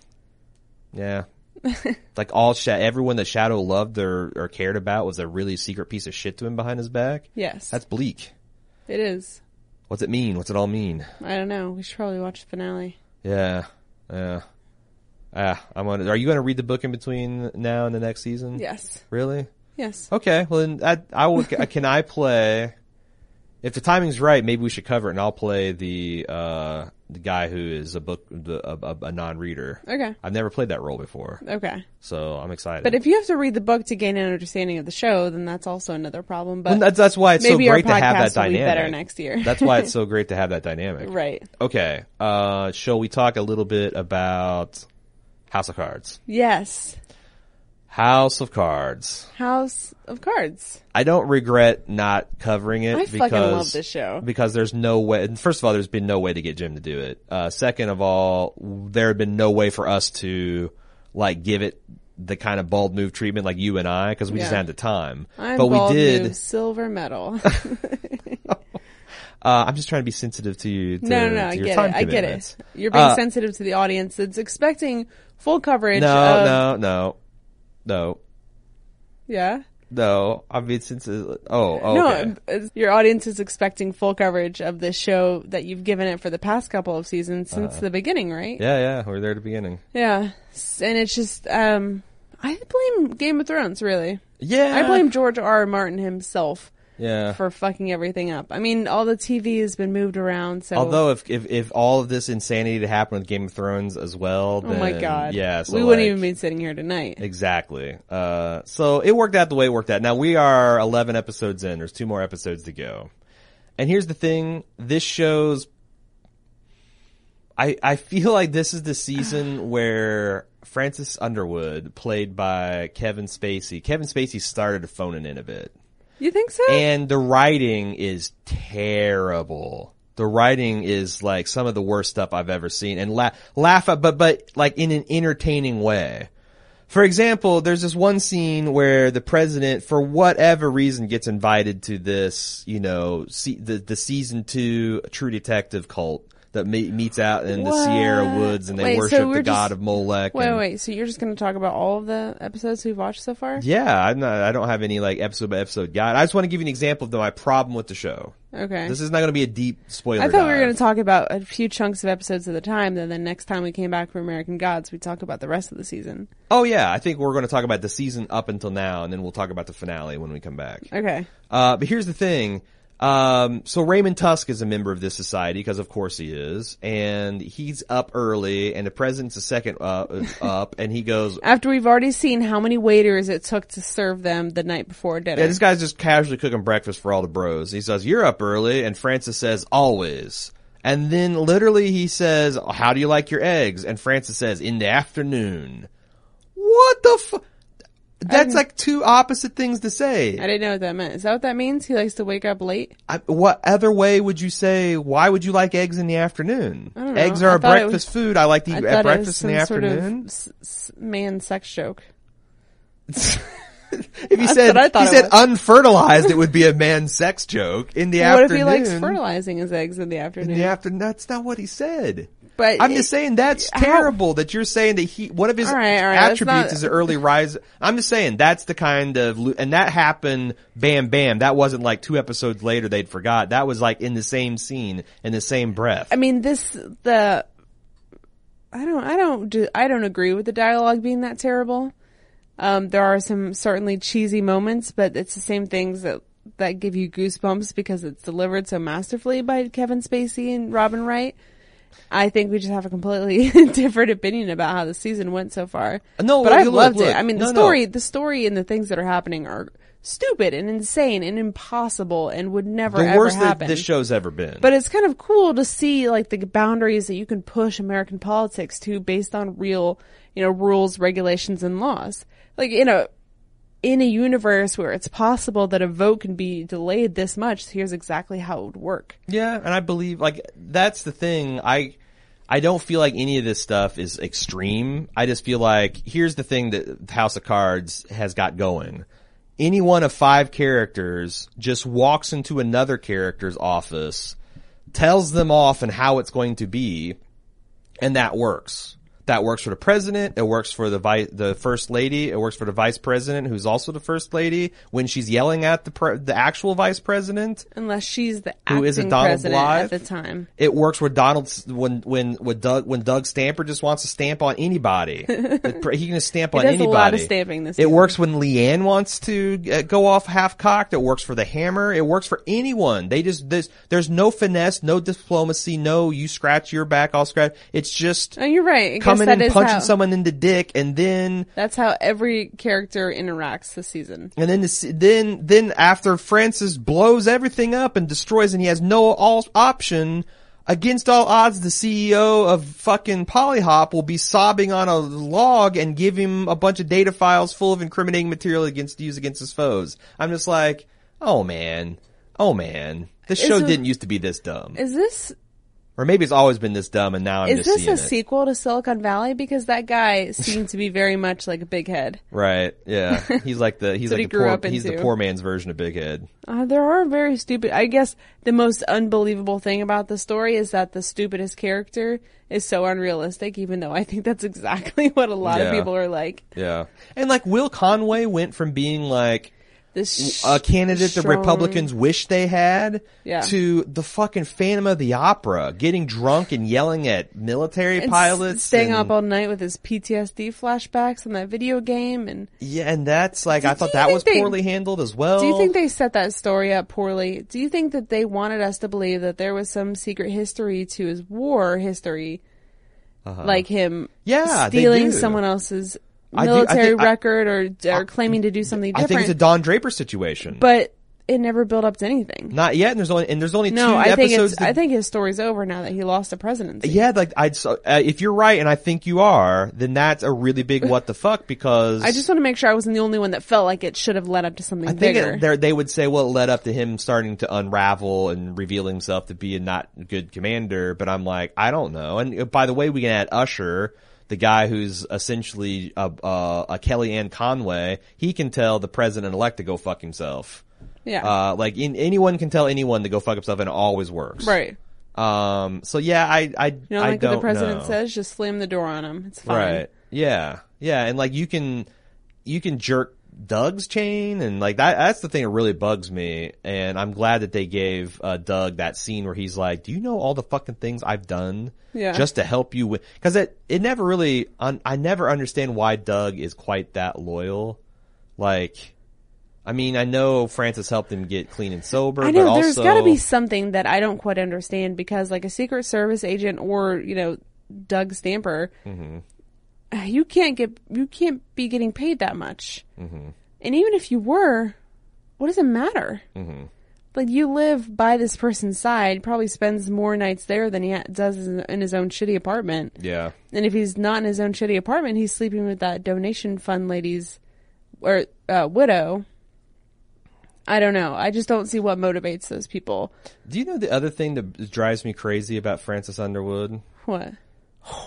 yeah. like all Sha- everyone that Shadow loved or, or cared about was a really secret piece of shit to him behind his back. Yes. That's bleak. it is. What's it mean? What's it all mean? I don't know. We should probably watch the finale. Yeah, yeah. Ah, I'm gonna. Are you gonna read the book in between now and the next season? Yes. Really? Yes. Okay. Well, then I, I will. can I play? If the timing's right, maybe we should cover it, and I'll play the uh the guy who is a book the, a, a, non-reader. Okay. I've never played that role before, Okay. so I'm excited. But if you have to read the book to gain an understanding of the show, then that's also another problem. But Well, that's, that's why it's so great to have that podcast will be better next year. that's why it's so great to have that dynamic. right. Okay. Uh, shall we talk a little bit about House of Cards? Yes. House of Cards. House of Cards. I don't regret not covering it I because fucking love this show. because there's no way. and First of all, there's been no way to get Jim to do it. Uh, second of all, there had been no way for us to like give it the kind of bald move treatment like you and I because we just Yeah. had the time. I'm but we did. move, silver medal. Uh, I'm just trying to be sensitive to you. To, no, no, no. to I get it. I get it. You're being Uh, sensitive to the audience that's expecting full coverage. No, of, no, no, no, Yeah. no. I mean, since oh, oh, No, okay. your audience is expecting full coverage of this show that you've given it for the past couple of seasons since the beginning, right? Uh, yeah, yeah, we're there at the beginning. Yeah. And it's just, um, I blame Game of Thrones, really. Yeah, I blame George R. R. Martin himself Yeah. for fucking everything up. I mean, all the TV has been moved around, so. Although if, if if all of this insanity to happen with Game of Thrones as well, oh my god. yeah, so we wouldn't like- even be sitting here tonight. Exactly. Uh, so it worked out the way it worked out. Now we are 11 episodes in. There's two more episodes to go. And here's the thing. This show's, I, I feel like this is the season where Francis Underwood, played by Kevin Spacey, Kevin Spacey started phoning in a bit. You think so? And the writing is terrible. The writing is like some of the worst stuff I've ever seen and la- laugh at, but, but like in an entertaining way. For example, there's this one scene where the president, for whatever reason, gets invited to this, you know, the, the season two True Detective cult that me- meets out in the Sierra Woods and they Wait, worship we're the just- god of Molech. wait, and- wait. So you're just going to talk about all of the episodes we've watched so far? Yeah, I'm not, I don't have any like episode by episode guide. I just want to give you an example of the, my problem with the show. Okay. This is not going to be a deep spoiler. I thought we were going to talk about a few chunks of episodes at a time. Then the next time we came back for American Gods, we talk about the rest of the season. Oh yeah, I think we're going to talk about the season up until now, and then we'll talk about the finale when we come back. Okay. Uh, but here's the thing. Um, so Raymond Tusk is a member of this society because of course he is, and he's up early, and the president's a second uh, up, and he goes, After we've already seen how many waiters it took to serve them the night before dinner. Yeah, this guy's just casually cooking breakfast for all the bros. He says, "You're up early," and Francis says, "Always." And then literally he says, "How do you like your eggs?" And Francis says, "In the afternoon." What the fu- That's like two opposite things to say. I didn't know what that meant. Is that what that means? He likes to wake up late? I, what other way would you say? Why would you like eggs in the afternoon? don't know. Eggs are a thought it breakfast was- food. I like to eat at breakfast in the sort afternoon. of s- s- man sex joke. if you That's said what I thought he it said was. unfertilized, it would be a man's sex joke in the what if afternoon. he likes fertilizing his eggs in the afternoon? in the afternoon. That's not what he said. But I'm it- just saying that's how- terrible that you're saying that he one of his All right, all right, attributes not- is an early rise. I'm just saying that's the kind of and that happened bam bam. That wasn't like two episodes later they'd forgot. That was like in the same scene in the same breath. I mean, this the I don't I don't do I don't agree with the dialogue being that terrible. Um, there are some certainly cheesy moments, but it's the same things that that give you goosebumps because it's delivered so masterfully by Kevin Spacey and Robin Wright. I think we just have a completely different opinion about how the season went so far. No, but look, loved look. it. I mean, the No, no. story, the story, and the things that are happening are stupid and insane and impossible and would never the ever worst that happen. this show's ever been. But it's kind of cool to see like the boundaries that you can push American politics to based on real, you know, rules, regulations, and laws. Like, you know, in a universe where it's possible that a vote can be delayed this much, here's exactly how it would work. Yeah, and I believe like that's the thing. I I don't feel like any of this stuff is extreme. I just feel like here's the thing that House of Cards has got going. Any one of five characters just walks into another character's office, tells them off and how it's going to be, and that works. That works for the president. It works for the vice, the first lady. It works for the vice president, who's also the first lady. When she's yelling at the pre- the actual vice president, Unless she's the Who acting is it, Donald president Blythe? at the time. it works with Donald when when when Doug when Doug Stamper just wants to stamp on anybody. He can just stamp on does a lot of stamping this It works when LeAnn wants to uh, go off half cocked. It works for the Hammer. It works for anyone. They just there's there's no finesse, no diplomacy, no you scratch your back, I'll scratch. It's just Oh, you're right. I guess coming and punching how, someone in the dick, and then That's how every character interacts this season. and then the, then then after Francis blows everything up and destroys, and he has no all option. Against all odds, the CEO of fucking Pollyhop will be sobbing on a log and give him a bunch of data files full of incriminating material against to use against his foes. I'm just like, oh man, oh man, this show it- didn't used to be this dumb. Is this Or maybe it's always been this dumb and now I'm Is just this seeing a it. sequel to Silicon Valley? Because that guy seemed to be very much like a big head. Right. Yeah. He's like the he's That's what like he the grew poor up he's the into. poor man's version of Big Head. Uh, there are very stupid. I guess the most unbelievable thing about the story is that the stupidest character is so unrealistic. Even though I think that's exactly what a lot Yeah. of people are like. Yeah. And like Will Conway went from being like This a candidate the Republicans wish they had Yeah. to the fucking Phantom of the Opera, getting drunk and yelling at military and pilots, staying and- up all night with his PTSD flashbacks in that video game. And yeah, and that's like I thought that was they- poorly handled as well. do you think they set that story up poorly? Do you think that they wanted us to believe that there was some secret history to his war history, like him Uh-huh. Yeah, stealing someone else's I do- I military think- record or or claiming to do something different. I think it's a Don Draper situation, but it never built up to anything. not yet. And there's only and there's only No, two I think episodes. it's. that- I think his story's over now that he lost the presidency. yeah, like I'd so, uh, if you're right, and I think you are, then that's a really big what the fuck because I just want to make sure I wasn't the only one that felt like it should have led up to something I think bigger. it, they're- would say, well, it led up to him starting to unravel and reveal himself to be a not good commander. But I'm like, I don't know. And uh, by the way, we can add Usher, the guy who's essentially a, a, a Kellyanne Conway. He can tell the president elect to go fuck himself. yeah, Uh, like in, anyone can tell anyone to go fuck himself, and it always works. right. Um. So yeah, I I You don't I like what don't the president know. says? Just slam the door on him. It's fine. Right. Yeah. Yeah. And like you can, you can jerk Doug's chain and like that, that's the thing that really bugs me. And I'm glad that they gave, uh, Doug that scene where he's like, do you know all the fucking things I've done? Yeah. Just to help you with, cause it, it never really, un, I never understand why Doug is quite that loyal. Like, I mean, I know Francis helped him get clean and sober, I know but there's also, got to be something that I don't quite understand because, like a Secret Service agent or you know Doug Stamper, Mm-hmm. you can't get you can't be getting paid that much. Mm-hmm. And even if you were, what does it matter? Mm-hmm. Like you live by this person's side, probably spends more nights there than he ha- does in in his own shitty apartment. yeah. And if he's not in his own shitty apartment, he's sleeping with that donation fund lady's or uh, widow. I don't know. I just don't see what motivates those people. Do you know the other thing that drives me crazy about Francis Underwood? What?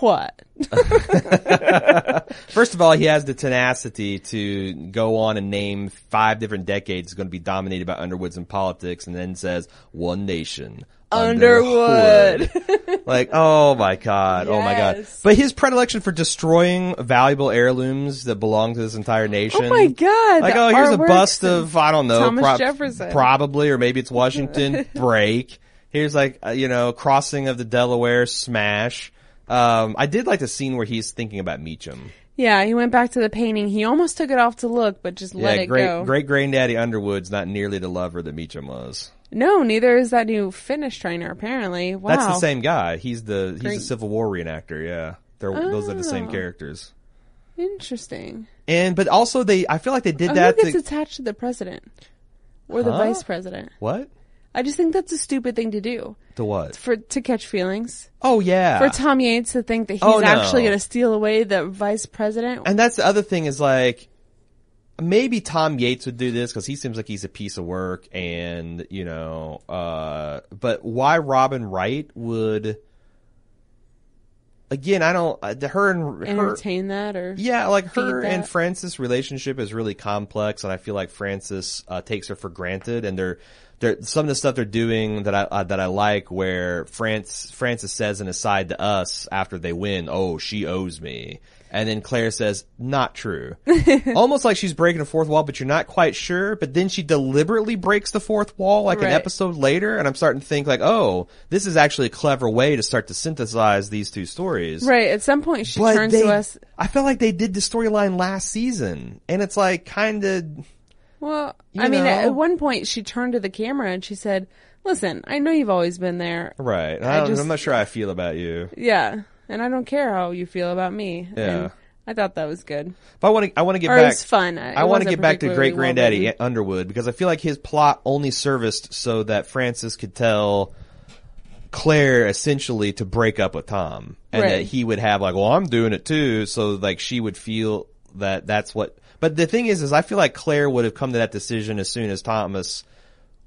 What? First of all, he has the tenacity to go on and name five different decades going to be dominated by Underwoods and politics, and then says one nation. Underwood. Underwood." like, oh my god, oh my god. But his predilection for destroying valuable heirlooms that belong to this entire nation. Oh my God, Like, oh, here's a bust of I don't know, Thomas Jefferson. probably, or maybe it's Washington break. Here's like uh, you know, crossing of the Delaware smash. Um, I did like the scene where he's thinking about Meechum. Yeah, he went back to the painting. He almost took it off to look, but just let yeah, it great, go. great granddaddy Underwood's not nearly the lover that Meechum was. No, neither is that new fitness trainer. Apparently, wow. That's the same guy. He's the he's Great. the Civil War reenactor. Yeah, they're those are the same Oh. characters. Interesting. And but also they, I feel like they did Oh, that. gets to- attached to the president or the Huh? vice president? what? I just think that's a stupid thing to do To what? for to catch feelings. Oh yeah. For Tom Yates to think that he's Oh, no. actually going to steal away the vice president. And that's the other thing is like, maybe Tom Yates would do this because he seems like he's a piece of work and, you know, uh, but why Robin Wright would, again, I don't, uh, her and her, entertain that or yeah, like her and. Francis' relationship is really complex, and I feel like Francis uh, takes her for granted. And they're, they're some of the stuff they're doing that I uh, that I like, where France Francis says an aside to us after they win, "Oh, she owes me," and then Claire says, "Not true," almost like she's breaking a fourth wall, but you're not quite sure. But then she deliberately breaks the fourth wall, like an episode later, and I'm starting to think like, "Oh, this is actually a clever way to start to synthesize these two stories." right. At some point, she But turns they, to us. I felt like they did the storyline last season, and it's like kind of Well, I mean, know. at one point, she turned to the camera and she said, "Listen, I know you've always been there. right. I I just, I'm not sure I feel about you, Yeah, and I don't care how you feel about me." Yeah. And I thought that was good. but I want to. I want to get Or it back. was fun. It I want to get back to Great Granddaddy well-written. Underwood because I feel like his plot only serviced so that Francis could tell Claire essentially to break up with Tom, and Right. that he would have like, well, I'm doing it too, so like she would feel that that's what. But the thing is, is I feel like Claire would have come to that decision as soon as Thomas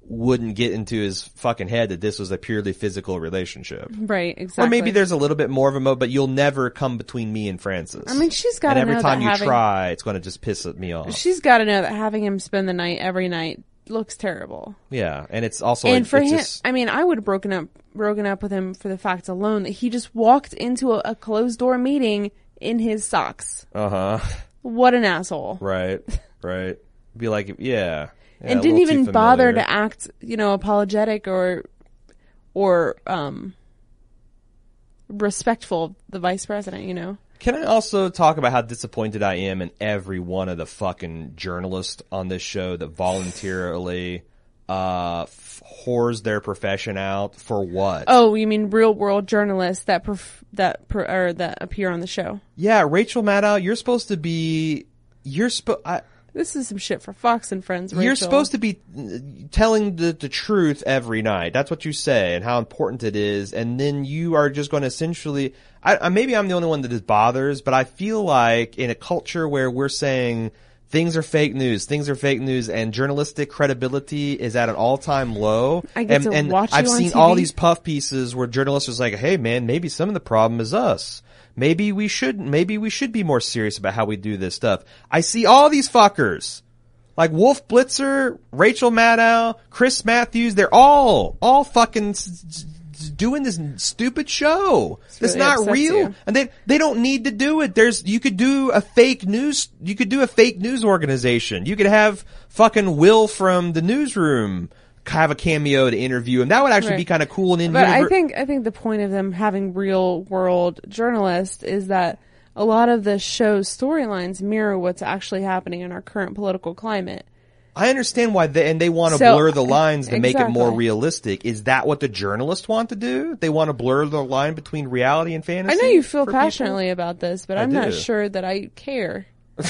wouldn't get into his fucking head that this was a purely physical relationship. Right, exactly. Or maybe there's a little bit more of a mo, but you'll never come between me and Francis. I mean, she's gotta And every know time you having- try, it's going to just piss me off. She's got to know that having him spend the night every night looks terrible. yeah, and it's also and it- for him, just- I mean, I would have broken up, broken up with him for the fact alone that he just walked into a, a closed door meeting in his socks. uh huh. What an asshole! Right, right. Be like, yeah. yeah and didn't even bother to act, you know, apologetic or, or um, respectful of the vice president. You know, Can I also talk about how disappointed I am in every one of the fucking journalists on this show that voluntarily uh f- whores their profession out for what? oh, you mean real world journalists that perf- that per- or that appear on the show? Yeah, Rachel Maddow, you're supposed to be you're supposed This is some shit for Fox and Friends. Rachel. You're supposed to be uh, telling the, the truth every night. That's what you say and how important it is. And then you are just going to essentially, I, I, maybe I'm the only one that this bothers, but I feel like in a culture where we're saying things are fake news, things are fake news and journalistic credibility is at an all time low. I get and, to and watch you I've seen all TV. these puff pieces where journalists are like, Hey man, maybe some of the problem is us. Maybe we should, maybe we should be more serious about how we do this stuff. I see all these fuckers like Wolf Blitzer, Rachel Maddow, Chris Matthews, they're all, all fucking s- s- doing this stupid show. That's really not real. you. And they, they don't need to do it. There's, you could do a fake news, you could do a fake news organization. You could have fucking Will from the newsroom have a cameo to interview him. That would actually Right. be kind of cool and in But I think I think the point of them having real world journalists is that a lot of the show's storylines mirror what's actually happening in our current political climate. I understand why they, and they want to So- blur the lines to make it more realistic. Is that what the journalists want to do? They want to blur the line between reality and fantasy? I know you feel for people? passionately about this, but I I'm not sure that I care.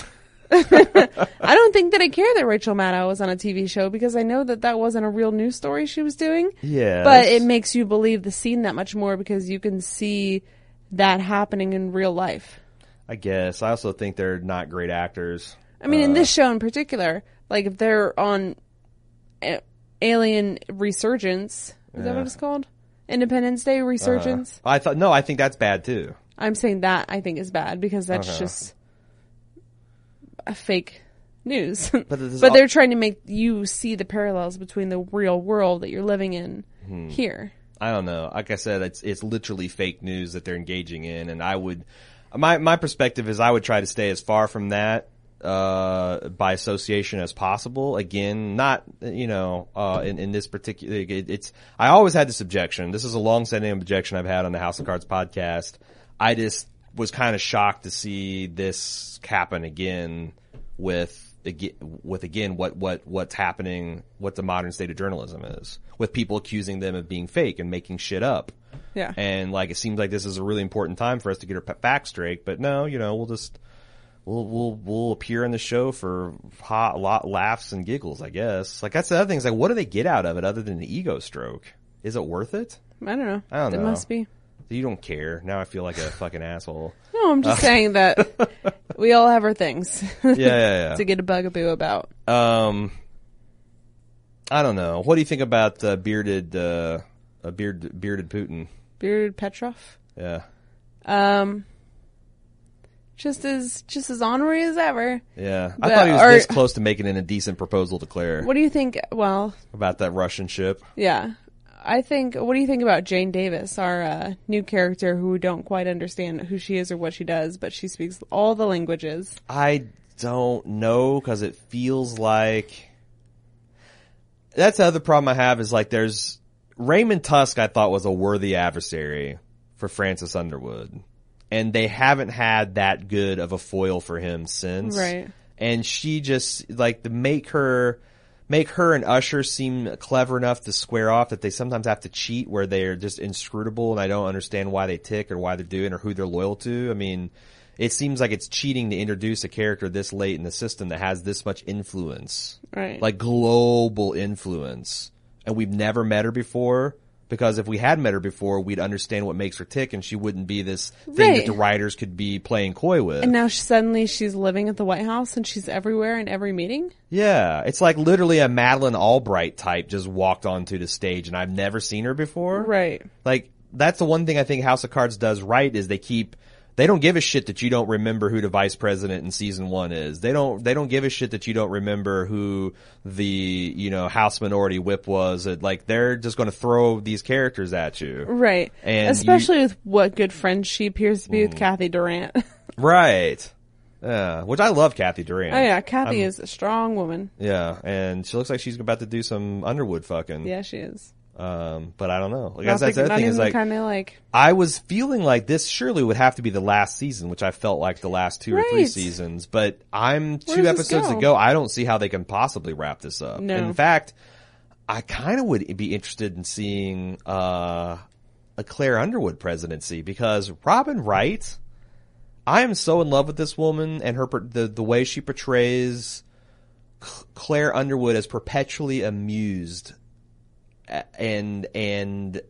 I don't think that I care that Rachel Maddow was on a TV show because I know that that wasn't a real news story she was doing. Yeah. But it makes you believe the scene that much more because you can see that happening in real life. I guess. I also think they're not great actors. I mean, in Uh. this show in particular, like if they're on A- Alien Resurgence, is that what it's called? Independence Day Resurgence. I thought no, I think that's bad too. I'm saying that I think is bad because that's Uh-huh. just a fake news. But But, is they're trying to make you see the parallels between the real world that you're living in Hmm. here. I don't know. Like I said, it's it's literally fake news that they're engaging in, and I would my my perspective is I would try to stay as far from that uh by association as possible again not you know uh in, in this particular it, it's i always had this objection this is a long standing objection i've had on the house of cards podcast i just was kind of shocked to see this happen again with with again what what what's happening what the modern state of journalism is with people accusing them of being fake and making shit up Yeah. and like it seems like this is a really important time for us to get our facts straight but no you know we'll just we'll we'll we'll appear on the show for hot lot laughs and giggles i guess like that's the other thing is like what do they get out of it other than the ego stroke is it worth it I don't know. I don't it know. It must be. You don't care. Now i feel like a fucking asshole. No, I'm just saying that we all have our things yeah yeah to get a bugaboo about. um i don't know. What do you think about uh, bearded uh a beard bearded putin? Bearded Petrov. yeah. Um, just as just as ornery as ever. yeah. I But thought he was are- this close to making an indecent proposal to claire. What do you think? Well, about that russian ship. yeah, I think. What do you think about Jane Davis, our uh, new character who we don't quite understand who she is or what she does, but she speaks all the languages. I don't know because it feels like that's the other problem I have is like there's Raymond Tusk I thought was a worthy adversary for Francis Underwood and they haven't had that good of a foil for him since. Right. And she just like to make her make her and Usher seem clever enough to square off that they sometimes have to cheat where they're just inscrutable and I don't understand why they tick or why they're doing or who they're loyal to. I mean, it seems like it's cheating to introduce a character this late in the system that has this much influence. Right. Like global influence. And we've never met her before. Because if we had met her before, we'd understand what makes her tick, and she wouldn't be this thing Right. that the writers could be playing coy with. And now she, suddenly she's living at the White House and she's everywhere in every meeting. yeah, it's like literally a Madeleine Albright type just walked onto the stage, and I've never seen her before. Right. Like that's the one thing I think House of Cards does right is they keep they don't give a shit that you don't remember who the vice president in season one is. They don't they don't give a shit that you don't remember who the you know House Minority Whip was. Like they're just going to throw these characters at you, Right. And Especially with what good friend she appears to be with hmm. Cathy Durant. right? Yeah, which I love Cathy Durant. Oh yeah, Cathy is a strong woman. Yeah, and she looks like she's about to do some Underwood fucking. Yeah, she is. Um, but I don't know. Like that's, that's the other thing is like like I was feeling like this surely would have to be the last season, which I felt like the last two or three seasons. But I'm Where two episodes go? to go. I don't see how they can possibly wrap this up. No. In fact, I kind of would be interested in seeing uh, a Claire Underwood presidency because Robin Wright. I am so in love with this woman and her the the way she portrays Claire Underwood as perpetually amused and and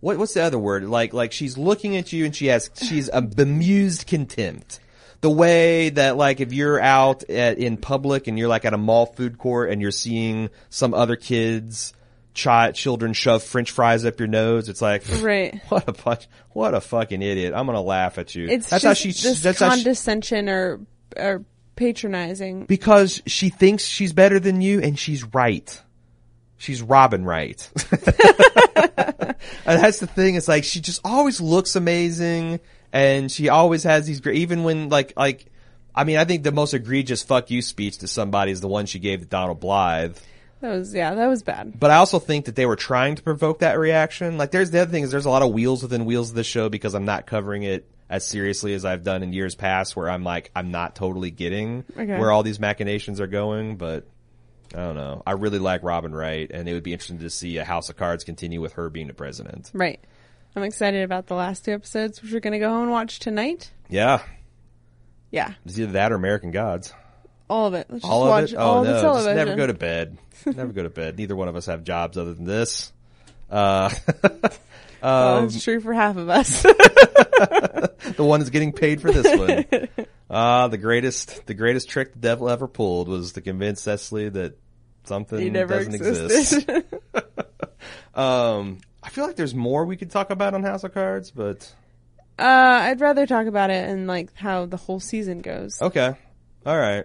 what what's the other word? Like like she's looking at you and she has she's a bemused contempt. The way that like if you're out at, in public and you're like at a mall food court and you're seeing some other kids child children shove french fries up your nose it's like right. what a what a fucking idiot i'm gonna laugh at you It's that's just how she this that's how she, condescension or or patronizing. because she thinks she's better than you and she's right. She's Robin right. and that's the thing. It's like she just always looks amazing and she always has these great, even when like, like, I mean, I think the most egregious fuck you speech to somebody is the one she gave to Donald Blythe. That was yeah, that was bad. But I also think that they were trying to provoke that reaction. Like there's the other thing is there's a lot of wheels within wheels of this show because I'm not covering it as seriously as I've done in years past where I'm like, I'm not totally getting Okay. where all these machinations are going, but I don't know. I really like Robin Wright and it would be interesting to see a House of Cards continue with her being the president. Right. I'm excited about the last two episodes, which we're gonna go home and watch tonight. Yeah. Yeah, It's either that or American Gods. all of it. Let's just All of watch it? all Oh the no, television. just never go to bed. never go to bed. Neither one of us have jobs other than this. Uh, Oh, it's true for half of us. the one that's getting paid for this one. Ah, the greatest, the greatest trick the devil ever pulled was to convince Cecily that something never doesn't existed. exist. Um, I feel like there's more we could talk about on House of Cards, but uh, I'd rather talk about it and like how the whole season goes. okay, all right.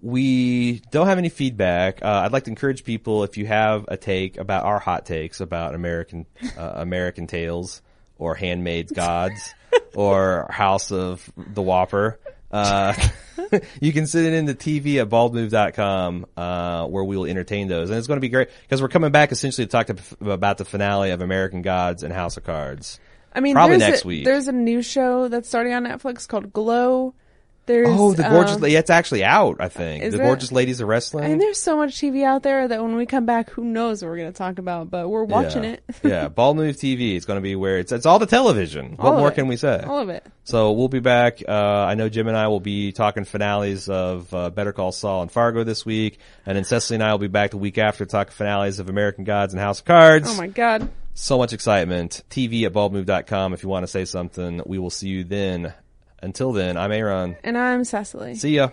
We don't have any feedback. Uh, I'd like to encourage people if you have a take about our hot takes about American uh, American Tales or Handmaid's Gods or House of the Whopper. Uh, you can send it into TV at baldmove.com, uh, where we will entertain those. And it's going to be great because we're coming back essentially to talk to, about the finale of American Gods and House of Cards. I mean, Probably next a, week. There's a new show that's starting on Netflix called Glow. There's Oh, the gorgeous um. It's actually out, I think. The gorgeous ladies of wrestling. And there's so much TV out there that when we come back, who knows what we're going to talk about? But we're watching yeah. it. yeah, Bald Move TV. It's going to be where it's it's all the television. All what more it. can we say? All of it. So we'll be back. Uh, I know Jim and I will be talking finales of uh, Better Call Saul and Fargo this week, and then Cecily and I will be back the week after talking finales of American Gods and House of Cards. Oh my god. So much excitement. TV at baldmove.com if you want to say something. We will see you then. Until then, I'm A.Ron. And I'm Cecily. See ya.